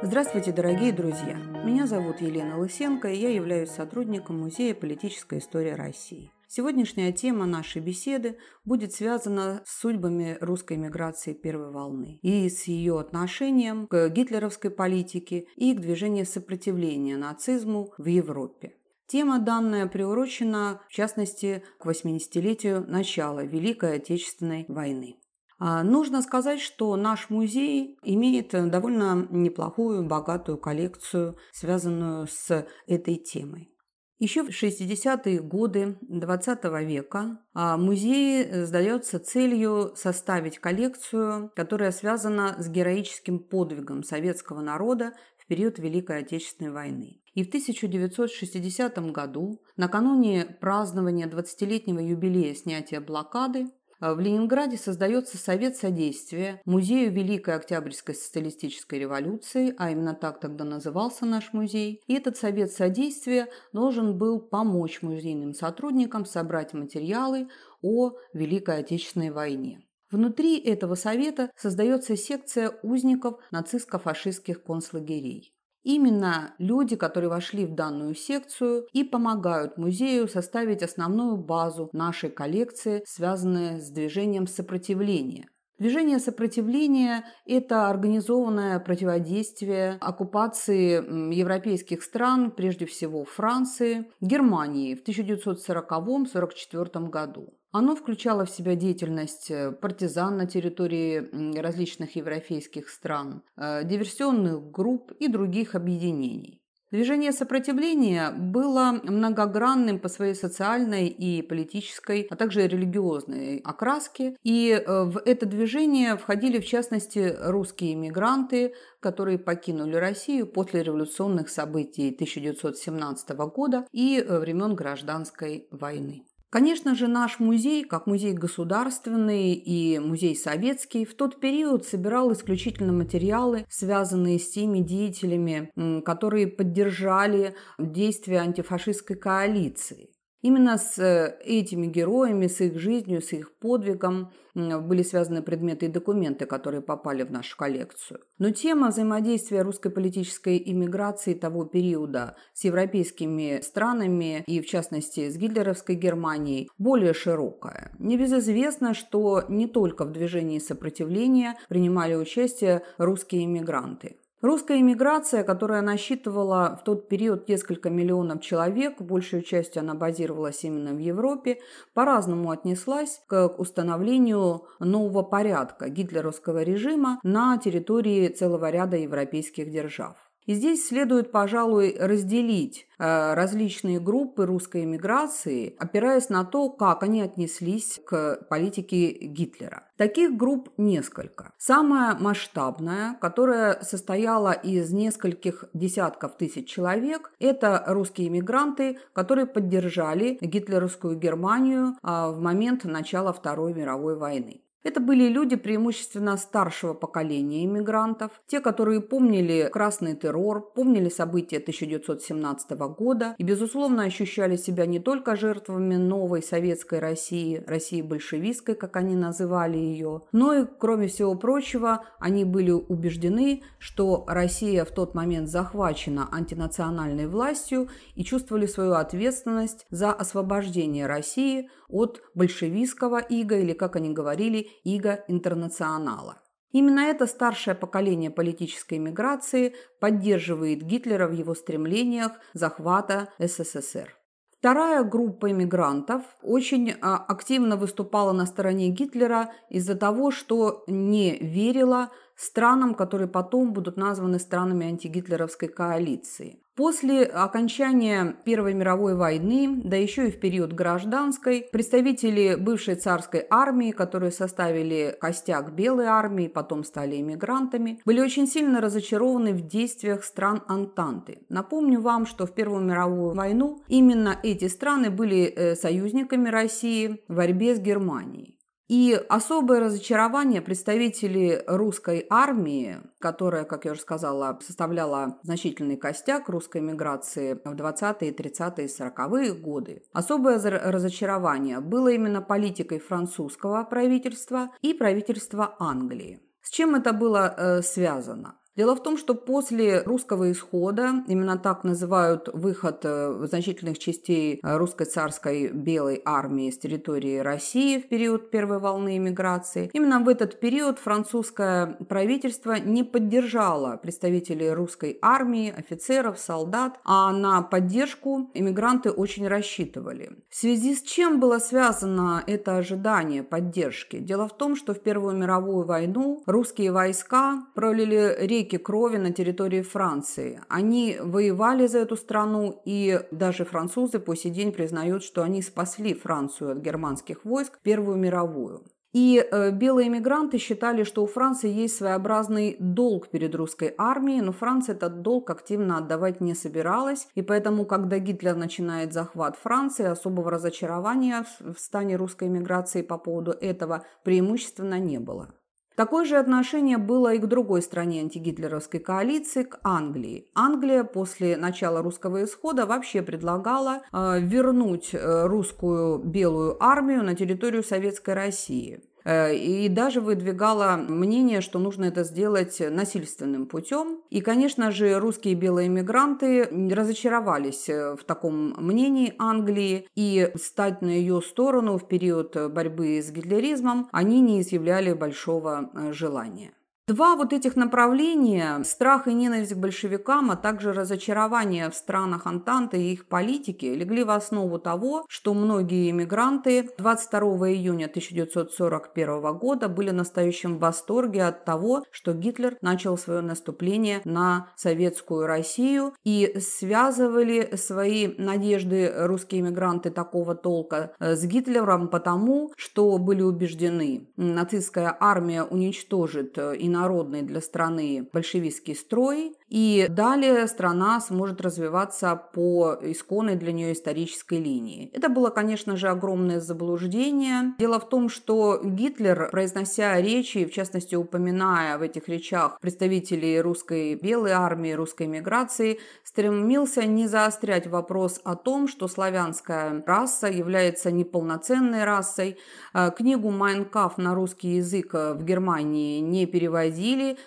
Здравствуйте, дорогие друзья! Меня зовут Елена Лысенко, и я являюсь сотрудником Музея политической истории России. Сегодняшняя тема нашей беседы будет связана с судьбами русской миграции первой волны и с ее отношением к гитлеровской политике и к движению сопротивления нацизму в Европе. Тема данная приурочена, в частности, к 80-летию начала Великой Отечественной войны. А, нужно сказать, что наш музей имеет довольно неплохую, богатую коллекцию, связанную с этой темой. Еще в 60-е годы XX века а, музей сдается целью составить коллекцию, которая связана с героическим подвигом советского народа в период Великой Отечественной войны. И в 1960 году, накануне празднования 20-летнего юбилея снятия блокады, в Ленинграде создается Совет содействия Музею Великой Октябрьской социалистической революции, а именно так тогда назывался наш музей. И этот Совет содействия должен был помочь музейным сотрудникам собрать материалы о Великой Отечественной войне. Внутри этого совета создается секция узников нацистско-фашистских концлагерей. Именно люди, которые вошли в данную секцию и помогают музею составить основную базу нашей коллекции, связанную с движением сопротивления. Движение сопротивления – это организованное противодействие оккупации европейских стран, прежде всего Франции, Германии в 1940-1944 году. Оно включало в себя деятельность э, партизан на территории различных европейских стран, э, диверсионных групп и других объединений. Движение сопротивления было многогранным по своей социальной и политической, а также религиозной окраске. И э, в это движение входили, в частности, русские иммигранты, которые покинули Россию после революционных событий 1917 года и времен Гражданской войны. Конечно же, наш музей, как музей государственный и музей советский, в тот период собирал исключительно материалы, связанные с теми деятелями, которые поддержали действия антифашистской коалиции. Именно с э, этими героями, с их жизнью, с их подвигом были связаны предметы и документы, которые попали в нашу коллекцию. Но тема взаимодействия русской политической иммиграции того периода с европейскими странами и, в частности, с гитлеровской Германией более широкая. Небезызвестно, что не только в движении сопротивления принимали участие русские иммигранты. Русская иммиграция, которая насчитывала в тот период несколько миллионов человек, большую частью она базировалась именно в Европе, по-разному отнеслась к установлению нового порядка гитлеровского режима на территории целого ряда европейских держав. И здесь следует, пожалуй, разделить э, различные группы русской эмиграции, опираясь на то, как они отнеслись к политике Гитлера. Таких групп несколько. Самая масштабная, которая состояла из нескольких десятков тысяч человек, это русские эмигранты, которые поддержали гитлеровскую Германию а, в момент начала Второй мировой войны. Это были люди преимущественно старшего поколения иммигрантов, те, которые помнили красный террор, помнили события 1917 года и, безусловно, ощущали себя не только жертвами новой советской России, России большевистской, как они называли ее, но и, кроме всего прочего, они были убеждены, что Россия в тот момент захвачена антинациональной властью и чувствовали свою ответственность за освобождение России от большевистского ига, или, как они говорили, ига интернационала. Именно это старшее поколение политической миграции поддерживает Гитлера в его стремлениях захвата СССР. Вторая группа иммигрантов очень а, активно выступала на стороне Гитлера из-за того, что не верила странам, которые потом будут названы странами антигитлеровской коалиции. После окончания Первой мировой войны, да еще и в период гражданской, представители бывшей царской армии, которые составили костяк белой армии, потом стали иммигрантами, были очень сильно разочарованы в действиях стран Антанты. Напомню вам, что в Первую мировую войну именно эти страны были э, союзниками России в борьбе с Германией. И особое разочарование представители русской армии, которая, как я уже сказала, составляла значительный костяк русской миграции в 20-е, 30-е, 40-е годы. Особое разочарование было именно политикой французского правительства и правительства Англии. С чем это было э, связано? Дело в том, что после русского исхода, именно так называют выход э, значительных частей э, русской царской белой армии с территории России в период первой волны иммиграции, именно в этот период французское правительство не поддержало представителей русской армии, офицеров, солдат, а на поддержку иммигранты очень рассчитывали. В связи с чем было связано это ожидание поддержки? Дело в том, что в Первую мировую войну русские войска пролили реки реки крови на территории Франции. Они воевали за эту страну, и даже французы по сей день признают, что они спасли Францию от германских войск Первую мировую. И э, белые мигранты считали, что у Франции есть своеобразный долг перед русской армией, но Франция этот долг активно отдавать не собиралась. И поэтому, когда Гитлер начинает захват Франции, особого разочарования в стане русской миграции по поводу этого преимущественно не было. Такое же отношение было и к другой стране антигитлеровской коалиции, к Англии. Англия после начала русского исхода вообще предлагала э, вернуть э, русскую белую армию на территорию Советской России. Э, и даже выдвигала мнение, что нужно это сделать насильственным путем. И, конечно же, русские белые мигранты разочаровались э, в таком мнении Англии и стать на ее сторону в период борьбы с гитлеризмом они не изъявляли большого э, желания. Два вот этих направления, страх и ненависть к большевикам, а также разочарование в странах Антанты и их политики, легли в основу того, что многие иммигранты 22 июня 1941 года были в настоящем восторге от того, что Гитлер начал свое наступление на советскую Россию и связывали свои надежды русские иммигранты такого толка с Гитлером потому, что были убеждены, нацистская армия уничтожит и народный для страны большевистский строй, и далее страна сможет развиваться по исконной для нее исторической линии. Это было, конечно же, огромное заблуждение. Дело в том, что Гитлер, произнося речи, в частности, упоминая в этих речах представителей русской белой армии, русской миграции, стремился не заострять вопрос о том, что славянская раса является неполноценной расой. А, книгу «Майнкаф» на русский язык в Германии не переводили,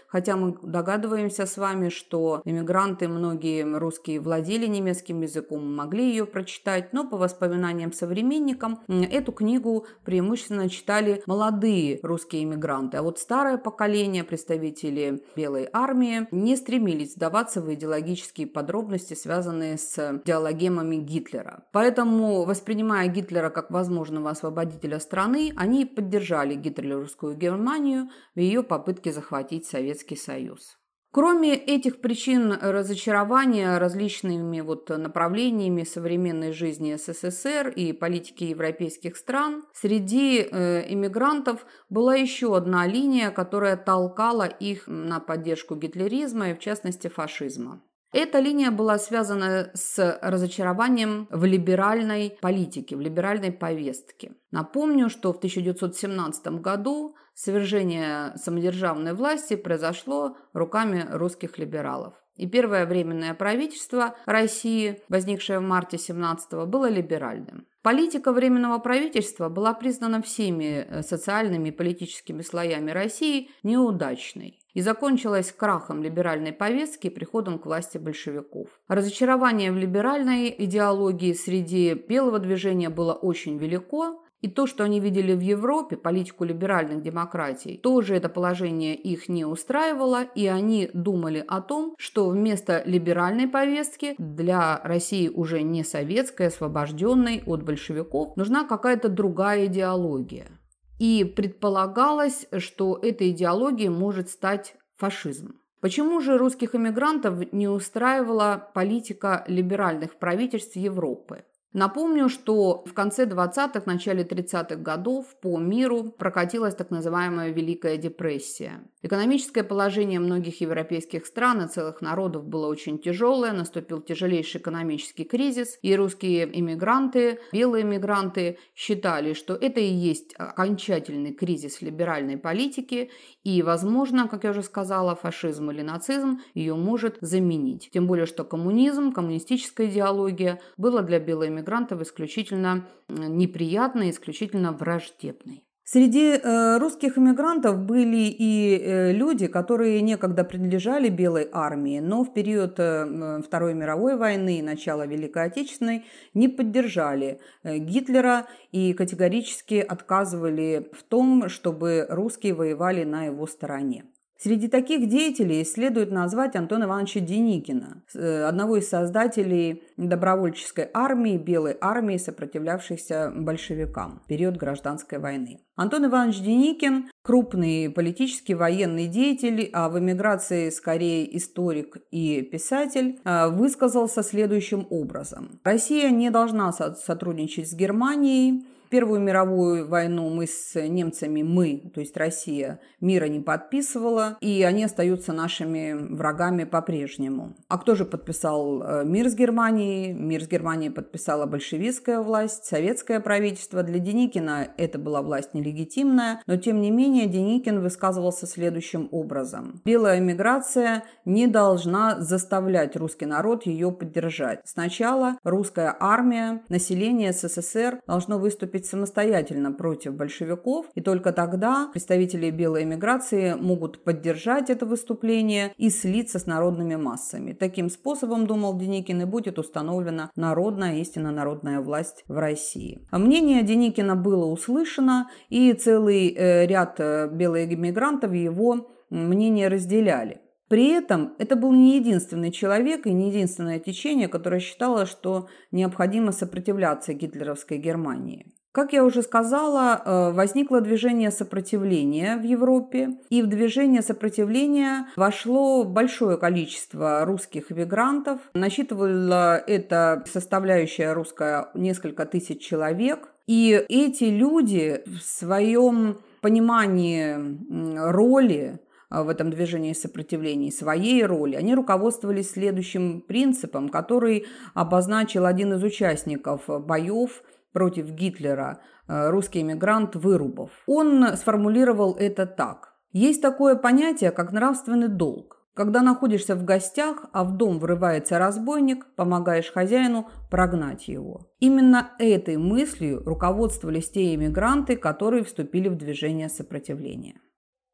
хотя мы догадываемся с вами, что что иммигранты, многие русские владели немецким языком, могли ее прочитать, но по воспоминаниям современникам эту книгу преимущественно читали молодые русские иммигранты. А вот старое поколение, представители Белой армии, не стремились сдаваться в идеологические подробности, связанные с диалогемами Гитлера. Поэтому, воспринимая Гитлера как возможного освободителя страны, они поддержали гитлеровскую Германию в ее попытке захватить Советский Союз. Кроме этих причин разочарования различными вот направлениями современной жизни СССР и политики европейских стран, среди э, иммигрантов была еще одна линия, которая толкала их на поддержку гитлеризма и, в частности, фашизма. Эта линия была связана с разочарованием в либеральной политике, в либеральной повестке. Напомню, что в 1917 году свержение самодержавной власти произошло руками русских либералов. И первое временное правительство России, возникшее в марте 17 было либеральным. Политика Временного правительства была признана всеми э, социальными и политическими слоями России неудачной и закончилась крахом либеральной повестки и приходом к власти большевиков. Разочарование в либеральной идеологии среди белого движения было очень велико, и то, что они видели в Европе, политику либеральных демократий, тоже это положение их не устраивало, и они думали о том, что вместо либеральной повестки для России уже не советской, освобожденной от большевиков, нужна какая-то другая идеология. И предполагалось, что эта идеология может стать фашизм. Почему же русских эмигрантов не устраивала политика либеральных правительств Европы? Напомню, что в конце 20-х, начале 30-х годов по миру прокатилась так называемая Великая депрессия. Экономическое положение многих европейских стран и целых народов было очень тяжелое, наступил тяжелейший экономический кризис, и русские иммигранты, белые иммигранты считали, что это и есть окончательный кризис либеральной политики, и, возможно, как я уже сказала, фашизм или нацизм ее может заменить. Тем более, что коммунизм, коммунистическая идеология была для белых иммигрантов исключительно неприятной, исключительно враждебной. Среди э, русских иммигрантов были и э, люди, которые некогда принадлежали Белой армии, но в период э, Второй мировой войны и начала Великой Отечественной не поддержали э, Гитлера и категорически отказывали в том, чтобы русские воевали на его стороне. Среди таких деятелей следует назвать Антона Ивановича Деникина, э, одного из создателей добровольческой армии, белой армии, сопротивлявшейся большевикам в период гражданской войны. Антон Иванович Деникин – крупный политический военный деятель, а в эмиграции скорее историк и писатель, э, высказался следующим образом. Россия не должна сотрудничать с Германией, Первую мировую войну мы с немцами, мы, то есть Россия, мира не подписывала, и они остаются нашими врагами по-прежнему. А кто же подписал э, мир с Германией? Мир с Германией подписала большевистская власть, советское правительство. Для Деникина это была власть нелегитимная, но тем не менее Деникин высказывался следующим образом. Белая миграция не должна заставлять русский народ ее поддержать. Сначала русская армия, население СССР должно выступить выступить самостоятельно против большевиков, и только тогда представители белой эмиграции могут поддержать это выступление и слиться с народными массами. Таким способом, думал Деникин, и будет установлена народная, истинно народная власть в России. Мнение Деникина было услышано, и целый э, ряд э, белых эмигрантов его мнение разделяли. При этом это был не единственный человек и не единственное течение, которое считало, что необходимо сопротивляться гитлеровской Германии. Как я уже сказала, э, возникло движение сопротивления в Европе, и в движение сопротивления вошло большое количество русских эмигрантов. Насчитывала это составляющая русская несколько тысяч человек. И эти люди в своем понимании роли э, в этом движении сопротивления, своей роли, они руководствовались следующим принципом, который обозначил один из участников боев против Гитлера э, русский эмигрант Вырубов. Он сформулировал это так. Есть такое понятие, как нравственный долг. Когда находишься в гостях, а в дом врывается разбойник, помогаешь хозяину прогнать его. Именно этой мыслью руководствовались те эмигранты, которые вступили в движение сопротивления.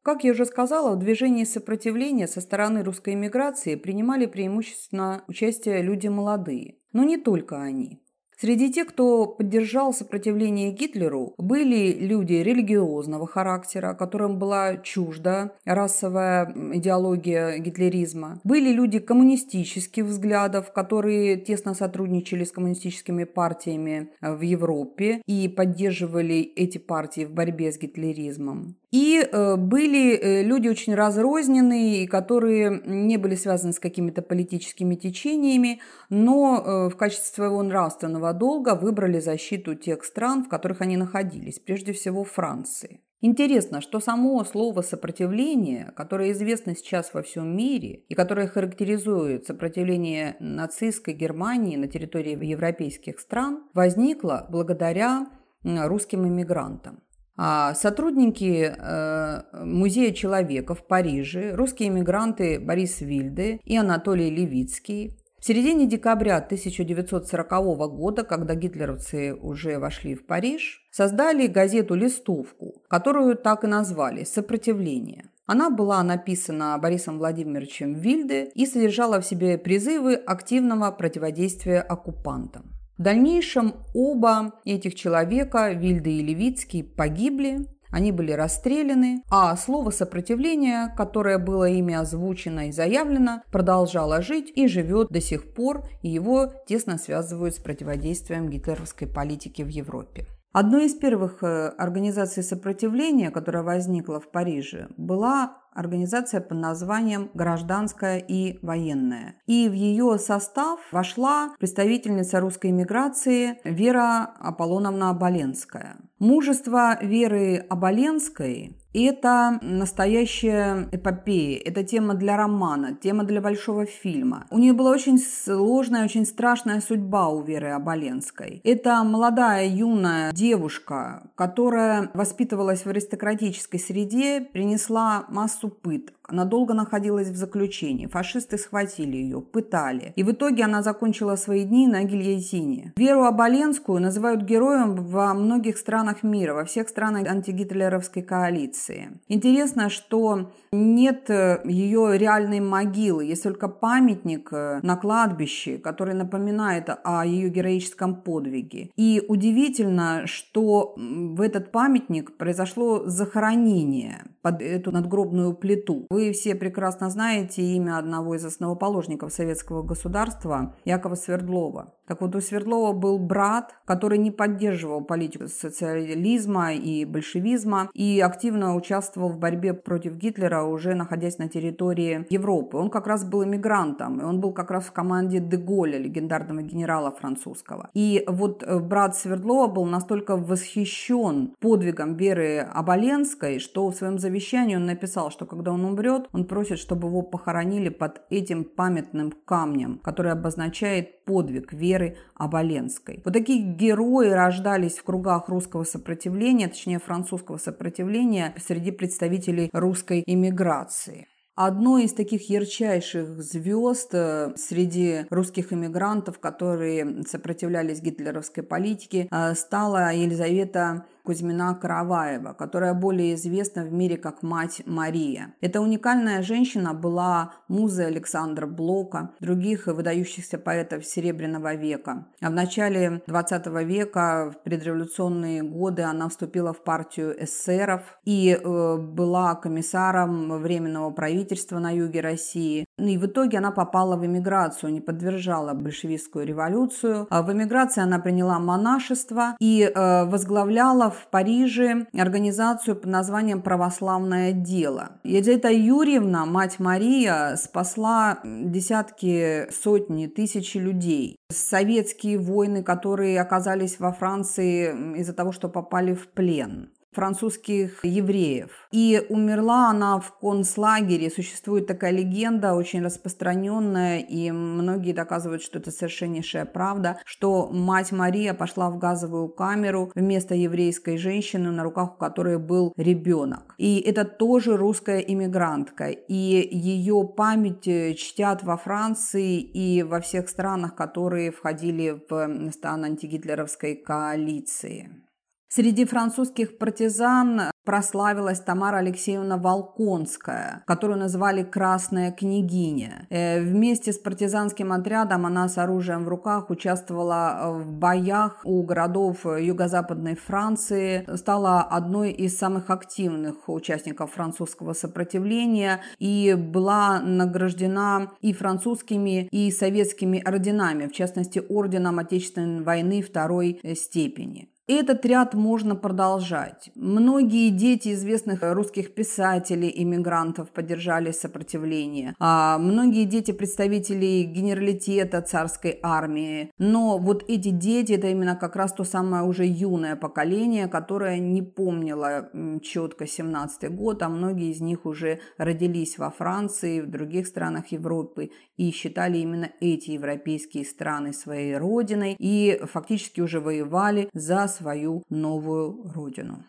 Как я уже сказала, в движении сопротивления со стороны русской эмиграции принимали преимущественно участие люди молодые. Но не только они. Среди тех, кто поддержал сопротивление Гитлеру, были люди религиозного характера, которым была чужда расовая идеология гитлеризма. Были люди коммунистических взглядов, которые тесно сотрудничали с коммунистическими партиями в Европе и поддерживали эти партии в борьбе с гитлеризмом. И э, были э, люди очень разрозненные, которые не были связаны с какими-то политическими течениями, но э, в качестве своего нравственного долга выбрали защиту тех стран, в которых они находились, прежде всего Франции. Интересно, что само слово «сопротивление», которое известно сейчас во всем мире и которое характеризует сопротивление нацистской Германии на территории европейских стран, возникло благодаря русским иммигрантам. А сотрудники э, Музея человека в Париже, русские эмигранты Борис Вильде и Анатолий Левицкий, в середине декабря 1940 года, когда гитлеровцы уже вошли в Париж, создали газету-листовку, которую так и назвали «Сопротивление». Она была написана Борисом Владимировичем Вильде и содержала в себе призывы активного противодействия оккупантам. В дальнейшем оба этих человека, Вильда и Левицкий, погибли, они были расстреляны, а слово «сопротивление», которое было ими озвучено и заявлено, продолжало жить и живет до сих пор, и его тесно связывают с противодействием гитлеровской политики в Европе. Одной из первых э, организаций сопротивления, которая возникла в Париже, была организация под названием «Гражданская и военная». И в ее состав вошла представительница русской эмиграции Вера Аполлоновна Оболенская. Мужество Веры Оболенской это настоящая эпопея, это тема для романа, тема для большого фильма. У нее была очень сложная, очень страшная судьба у Веры Оболенской. Это молодая, юная девушка, которая воспитывалась в аристократической среде, принесла массу пыток. Она долго находилась в заключении. Фашисты схватили ее, пытали. И в итоге она закончила свои дни на гильотине. Веру Оболенскую называют героем во многих странах мира, во всех странах антигитлеровской коалиции. Интересно, что нет э, ее реальной могилы, есть только памятник э, на кладбище, который напоминает о ее героическом подвиге. И удивительно, что в этот памятник произошло захоронение под эту надгробную плиту. Вы все прекрасно знаете имя одного из основоположников советского государства Якова Свердлова. Так вот, у Свердлова был брат, который не поддерживал политику социализма и большевизма и активно участвовал в борьбе против Гитлера, уже находясь на территории Европы. Он как раз был иммигрантом, и он был как раз в команде Деголя, легендарного генерала французского. И вот э, брат Свердлова был настолько восхищен подвигом Веры Оболенской, что в своем завещании он написал, что когда он умрет, он просит, чтобы его похоронили под этим памятным камнем, который обозначает подвиг Веры Веры Оболенской. Вот такие герои рождались в кругах русского сопротивления, точнее французского сопротивления среди представителей русской иммиграции. Одной из таких ярчайших звезд э, среди русских иммигрантов, которые сопротивлялись гитлеровской политике, э, стала Елизавета Кузьмина Караваева, которая более известна в мире как мать Мария. Эта уникальная женщина была музой Александра Блока, других выдающихся поэтов Серебряного века. А в начале 20 века, в предреволюционные годы, она вступила в партию эсеров и э, была комиссаром Временного правительства на юге России. И в итоге она попала в эмиграцию, не поддержала большевистскую революцию. А в эмиграции она приняла монашество и э, возглавляла в Париже организацию под названием «Православное дело». Елизавета Юрьевна, мать Мария, спасла десятки, сотни, тысячи людей. Советские войны, которые оказались во Франции из-за того, что попали в плен французских евреев. И умерла она в концлагере. Существует такая легенда, очень распространенная, и многие доказывают, что это совершеннейшая правда, что мать Мария пошла в газовую камеру вместо еврейской женщины, на руках у которой был ребенок. И это тоже русская иммигрантка. И ее память чтят во Франции и во всех странах, которые входили в стан антигитлеровской коалиции. Среди французских партизан прославилась Тамара Алексеевна Волконская, которую называли «Красная княгиня». Э, вместе с партизанским отрядом она с оружием в руках участвовала э, в боях у городов юго-западной Франции, стала одной из самых активных участников французского сопротивления и была награждена и французскими, и советскими орденами, в частности, орденом Отечественной войны второй степени. Этот ряд можно продолжать. Многие дети известных русских писателей, иммигрантов поддержали сопротивление. А многие дети представителей генералитета царской армии. Но вот эти дети, это именно как раз то самое уже юное поколение, которое не помнило четко 17 год, а многие из них уже родились во Франции, в других странах Европы и считали именно эти европейские страны своей родиной и фактически уже воевали за свою новую родину.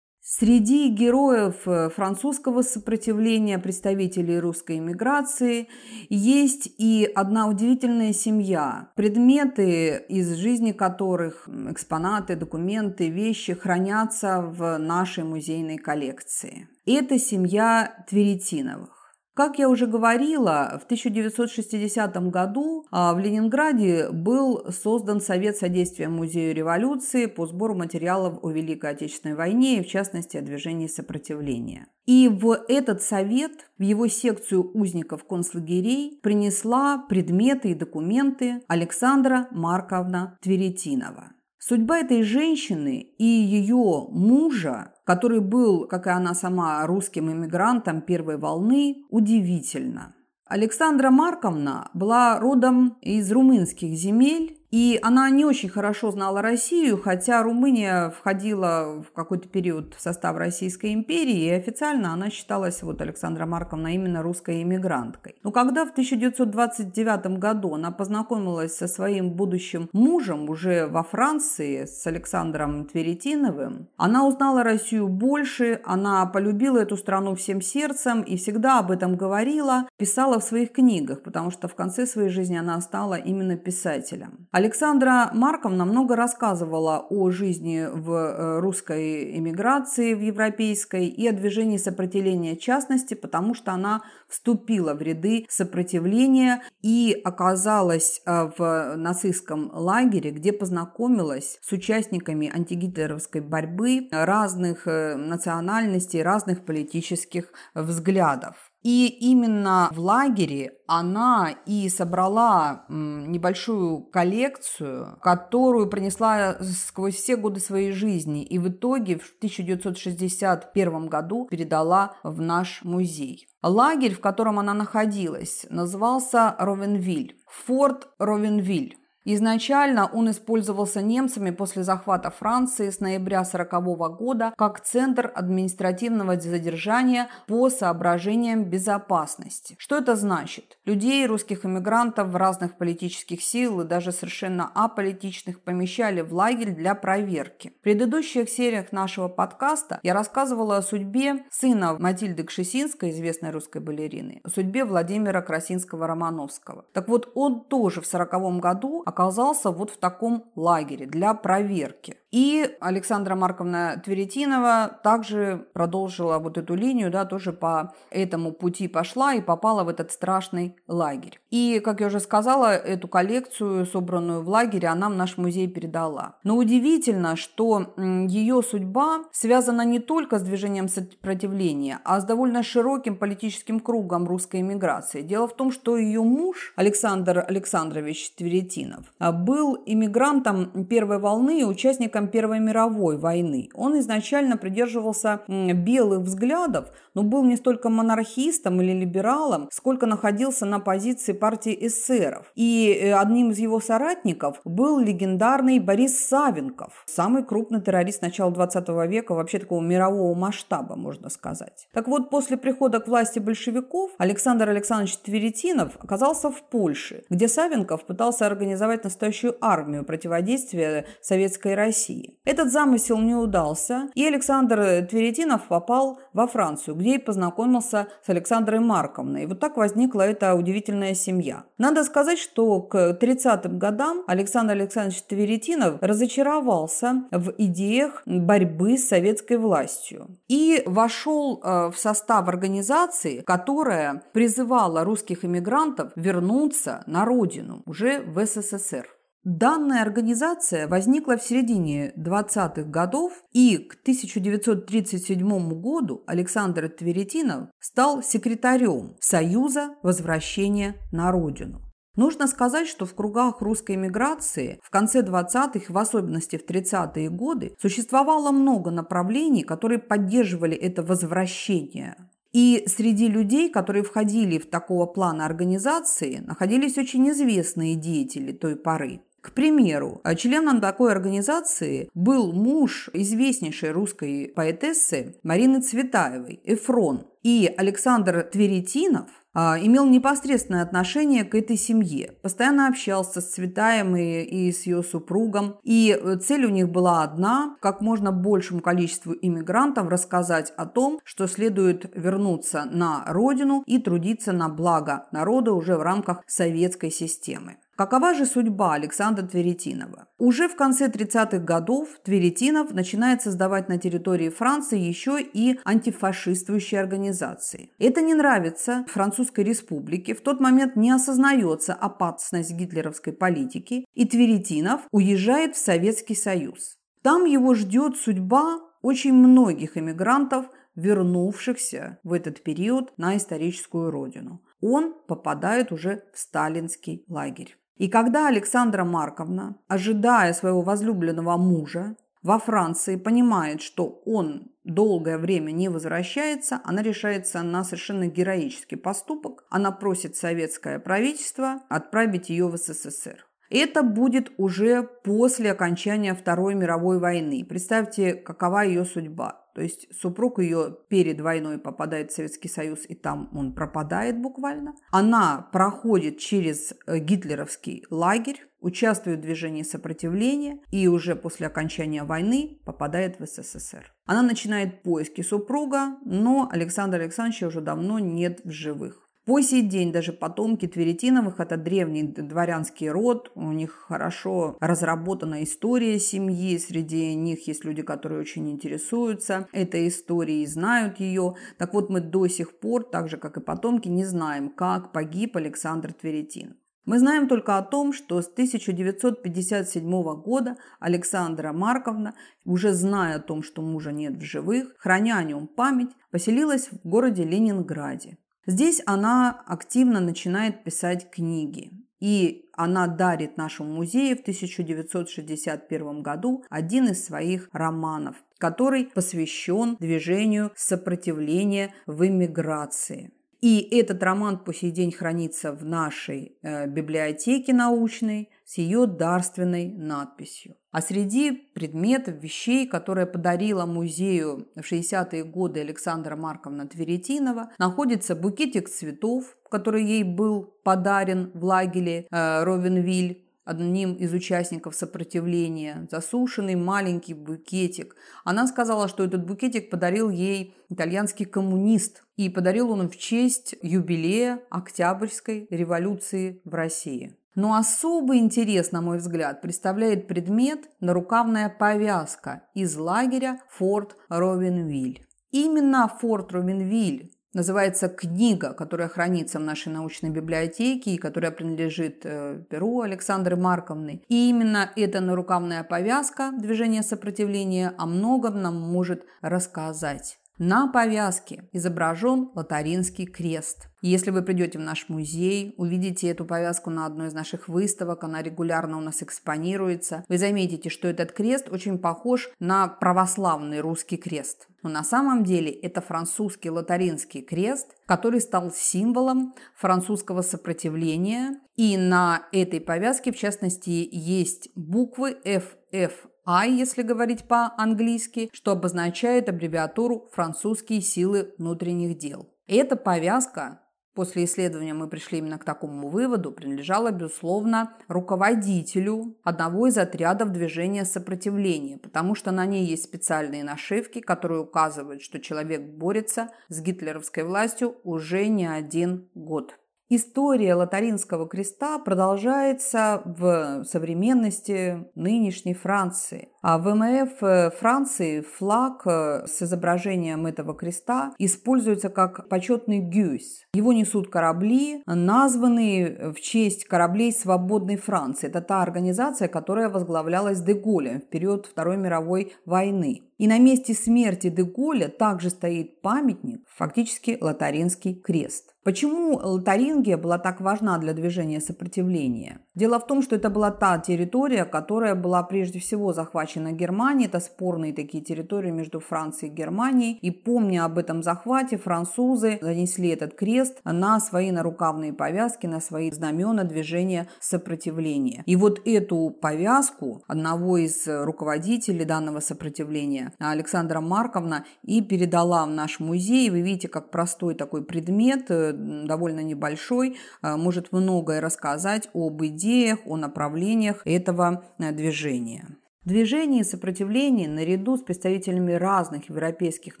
Среди героев э, французского сопротивления, представителей русской эмиграции, есть и одна удивительная семья, предметы из жизни которых, экспонаты, документы, вещи хранятся в нашей музейной коллекции. Это семья Тверетиновых. Как я уже говорила, в 1960 году а, в Ленинграде был создан Совет содействия Музею революции по сбору материалов о Великой Отечественной войне и, в частности, о движении сопротивления. И в этот совет, в его секцию узников концлагерей, принесла предметы и документы Александра Марковна Тверетинова. Судьба этой женщины и ее мужа, который был, как и она сама, русским иммигрантом первой волны, удивительна. Александра Марковна была родом из румынских земель И она не очень хорошо знала Россию, хотя Румыния входила в какой-то период в состав Российской империи, и официально она считалась, вот Александра Марковна, именно русской иммигранткой. Но когда в 1929 году она познакомилась со своим будущим мужем уже во Франции, с Александром Тверетиновым, она узнала Россию больше, она полюбила эту страну всем сердцем и всегда об этом говорила, писала в своих книгах, потому что в конце своей жизни она стала именно писателем. Александра Марковна много рассказывала о жизни в э, русской эмиграции, в европейской, и о движении сопротивления в частности, потому что она вступила в ряды сопротивления и оказалась э, в нацистском лагере, где познакомилась с участниками антигитлеровской борьбы разных э, национальностей, разных политических взглядов. И именно в лагере она и собрала небольшую коллекцию, которую принесла сквозь все годы своей жизни и в итоге в 1961 году передала в наш музей. Лагерь, в котором она находилась, назывался Ровенвиль, форт Ровенвиль. Изначально он использовался немцами после захвата Франции с ноября 1940 года как центр административного задержания по соображениям безопасности. Что это значит? Людей, русских иммигрантов в разных политических сил и даже совершенно аполитичных помещали в лагерь для проверки. В предыдущих сериях нашего подкаста я рассказывала о судьбе сына Матильды Кшесинской, известной русской балерины, о судьбе Владимира Красинского-Романовского. Так вот, он тоже в 1940 году оказался вот в таком лагере для проверки. И Александра Марковна Тверетинова также продолжила вот эту линию, да, тоже по этому пути пошла и попала в этот страшный лагерь. И, как я уже сказала, эту коллекцию, собранную в лагере, она в наш музей передала. Но удивительно, что ее судьба связана не только с движением сопротивления, а с довольно широким политическим кругом русской эмиграции. Дело в том, что ее муж Александр Александрович Тверетинов был иммигрантом первой волны и участником участником Первой мировой войны. Он изначально придерживался белых взглядов, но был не столько монархистом или либералом, сколько находился на позиции партии эсеров. И э, одним из его соратников был легендарный Борис Савенков, самый крупный террорист начала 20 века, вообще такого мирового масштаба, можно сказать. Так вот, после прихода к власти большевиков Александр Александрович Тверетинов оказался в Польше, где Савенков пытался организовать настоящую армию противодействия советской России. России. Этот замысел не удался, и Александр Тверетинов попал во Францию, где и познакомился с Александрой Марковной. И вот так возникла эта удивительная семья. Надо сказать, что к 30-м годам Александр Александрович Тверетинов разочаровался в идеях борьбы с советской властью и вошел э, в состав организации, которая призывала русских иммигрантов вернуться на родину, уже в СССР. Данная организация возникла в середине 20-х годов, и к 1937 году Александр Тверетинов стал секретарем Союза возвращения на родину. Нужно сказать, что в кругах русской эмиграции в конце 20-х, в особенности в 30-е годы, существовало много направлений, которые поддерживали это возвращение. И среди людей, которые входили в такого плана организации, находились очень известные деятели той поры. К примеру, членом такой организации был муж известнейшей русской поэтессы Марины Цветаевой, Эфрон. И Александр Тверетинов а, имел непосредственное отношение к этой семье. Постоянно общался с Цветаем и, и с ее супругом. И э, цель у них была одна – как можно большему количеству иммигрантов рассказать о том, что следует вернуться на родину и трудиться на благо народа уже в рамках советской системы. Какова же судьба Александра Тверетинова? Уже в конце 30-х годов Тверетинов начинает создавать на территории Франции еще и антифашистующие организации. Это не нравится Французской республике, в тот момент не осознается опасность гитлеровской политики, и Тверетинов уезжает в Советский Союз. Там его ждет судьба очень многих эмигрантов, вернувшихся в этот период на историческую родину. Он попадает уже в сталинский лагерь. И когда Александра Марковна, ожидая своего возлюбленного мужа во Франции, понимает, что он долгое время не возвращается, она решается на совершенно героический поступок. Она просит советское правительство отправить ее в СССР. Это будет уже после окончания Второй мировой войны. Представьте, какова ее судьба. То есть супруг ее перед войной попадает в Советский Союз, и там он пропадает буквально. Она проходит через э, гитлеровский лагерь, участвует в движении сопротивления и уже после окончания войны попадает в СССР. Она начинает поиски супруга, но Александра Александровича уже давно нет в живых. По сей день даже потомки Тверетиновых – это древний дворянский род, у них хорошо разработана история семьи, среди них есть люди, которые очень интересуются этой историей, знают ее. Так вот, мы до сих пор, так же как и потомки, не знаем, как погиб Александр Тверетин. Мы знаем только о том, что с 1957 года Александра Марковна, уже зная о том, что мужа нет в живых, храня о нем память, поселилась в городе Ленинграде. Здесь она активно начинает писать книги. И она дарит нашему музею в 1961 году один из своих романов, который посвящен движению сопротивления в эмиграции. И этот роман по сей день хранится в нашей э, библиотеке научной с ее дарственной надписью. А среди предметов, вещей, которые подарила музею в 60-е годы Александра Марковна Тверетинова, находится букетик цветов, который ей был подарен в лагере э, Ровенвиль одним из участников сопротивления, засушенный маленький букетик. Она сказала, что этот букетик подарил ей итальянский коммунист, и подарил он в честь юбилея Октябрьской революции в России. Но особый интерес, на мой взгляд, представляет предмет нарукавная повязка из лагеря Форт Ровенвиль. Именно Форт Ровенвиль называется книга, которая хранится в нашей научной библиотеке и которая принадлежит э, Перу Александры Марковны. И именно эта нарукавная повязка движения сопротивления о многом нам может рассказать. На повязке изображен латаринский крест. Если вы придете в наш музей, увидите эту повязку на одной из наших выставок, она регулярно у нас экспонируется, вы заметите, что этот крест очень похож на православный русский крест. Но на самом деле это французский латаринский крест, который стал символом французского сопротивления. И на этой повязке, в частности, есть буквы FF I, если говорить по-английски, что обозначает аббревиатуру «французские силы внутренних дел». эта повязка После исследования мы пришли именно к такому выводу, принадлежала, безусловно, руководителю одного из отрядов движения сопротивления, потому что на ней есть специальные нашивки, которые указывают, что человек борется с гитлеровской властью уже не один год. История Лотаринского креста продолжается в современности нынешней Франции. А в МФ э, Франции флаг э, с изображением этого креста используется как почетный гюйс. Его несут корабли, названные в честь кораблей свободной Франции. Это та организация, которая возглавлялась Деголем в период Второй мировой войны. И на месте смерти Деголя также стоит памятник, фактически лотаринский крест. Почему Лотарингия была так важна для движения сопротивления? Дело в том, что это была та территория, которая была прежде всего захвачена Германией. Это спорные такие территории между Францией и Германией. И помня об этом захвате, французы занесли этот крест на свои нарукавные повязки, на свои знамена движения сопротивления. И вот эту повязку одного из руководителей данного сопротивления, Александра Марковна, и передала в наш музей. Вы видите, как простой такой предмет, э, довольно небольшой, э, может многое рассказать об идеях, о направлениях этого э, движения. Движение сопротивления наряду с представителями разных европейских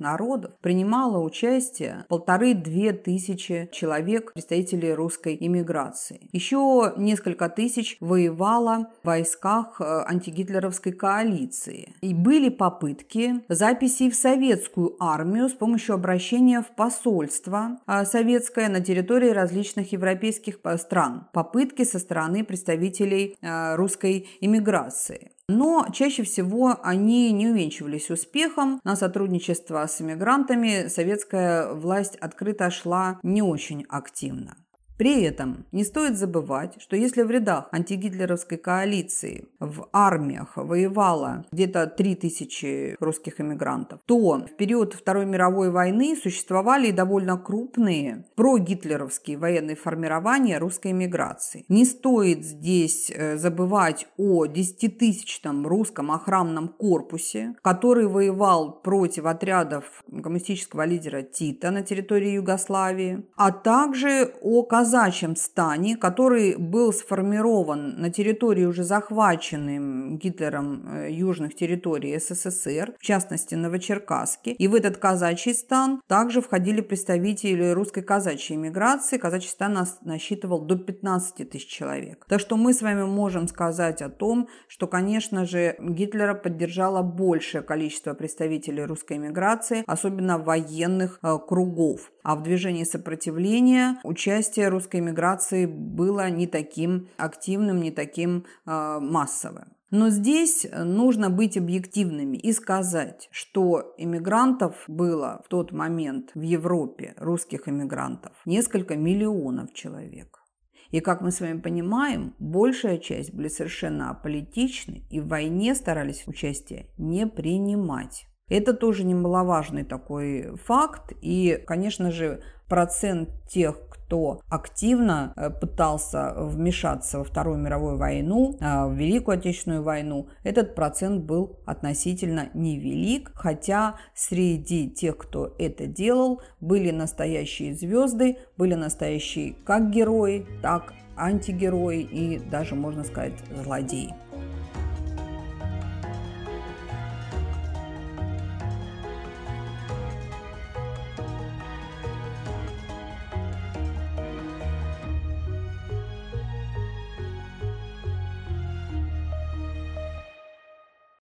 народов принимало участие полторы-две тысячи человек, представителей русской иммиграции. Еще несколько тысяч воевало в войсках э, антигитлеровской коалиции. И были попытки записи в советскую армию с помощью обращения в посольство э, советское на территории различных европейских э, стран. Попытки со стороны представителей русской иммиграции. Но чаще всего они не увенчивались успехом. На сотрудничество с иммигрантами советская власть открыто шла не очень активно. При этом не стоит забывать, что если в рядах антигитлеровской коалиции в армиях воевало где-то 3000 русских эмигрантов, то в период Второй мировой войны существовали и довольно крупные прогитлеровские военные формирования русской эмиграции. Не стоит здесь э, забывать о 10-тысячном русском охранном корпусе, который воевал против отрядов коммунистического лидера Тита на территории Югославии, а также о казачьем стане, который был сформирован на территории уже захваченным Гитлером э, южных территорий СССР, в частности Новочеркасске. И в этот казачий стан также входили представители русской казачьей эмиграции. Казачий стан нас насчитывал до 15 тысяч человек. Так что мы с вами можем сказать о том, что, конечно же, Гитлера поддержало большее количество представителей русской эмиграции, особенно военных э, кругов. А в движении сопротивления участие русской эмиграции было не таким активным, не таким э, массовым. Но здесь нужно быть объективными и сказать, что иммигрантов было в тот момент в Европе, русских иммигрантов, несколько миллионов человек. И, как мы с вами понимаем, большая часть были совершенно аполитичны и в войне старались участие не принимать. Это тоже немаловажный такой факт. И, конечно же, процент тех, кто активно э, пытался вмешаться во Вторую мировую войну, э, в Великую Отечественную войну, этот процент был относительно невелик, хотя среди тех, кто это делал, были настоящие звезды, были настоящие как герои, так антигерои и даже, можно сказать, злодеи.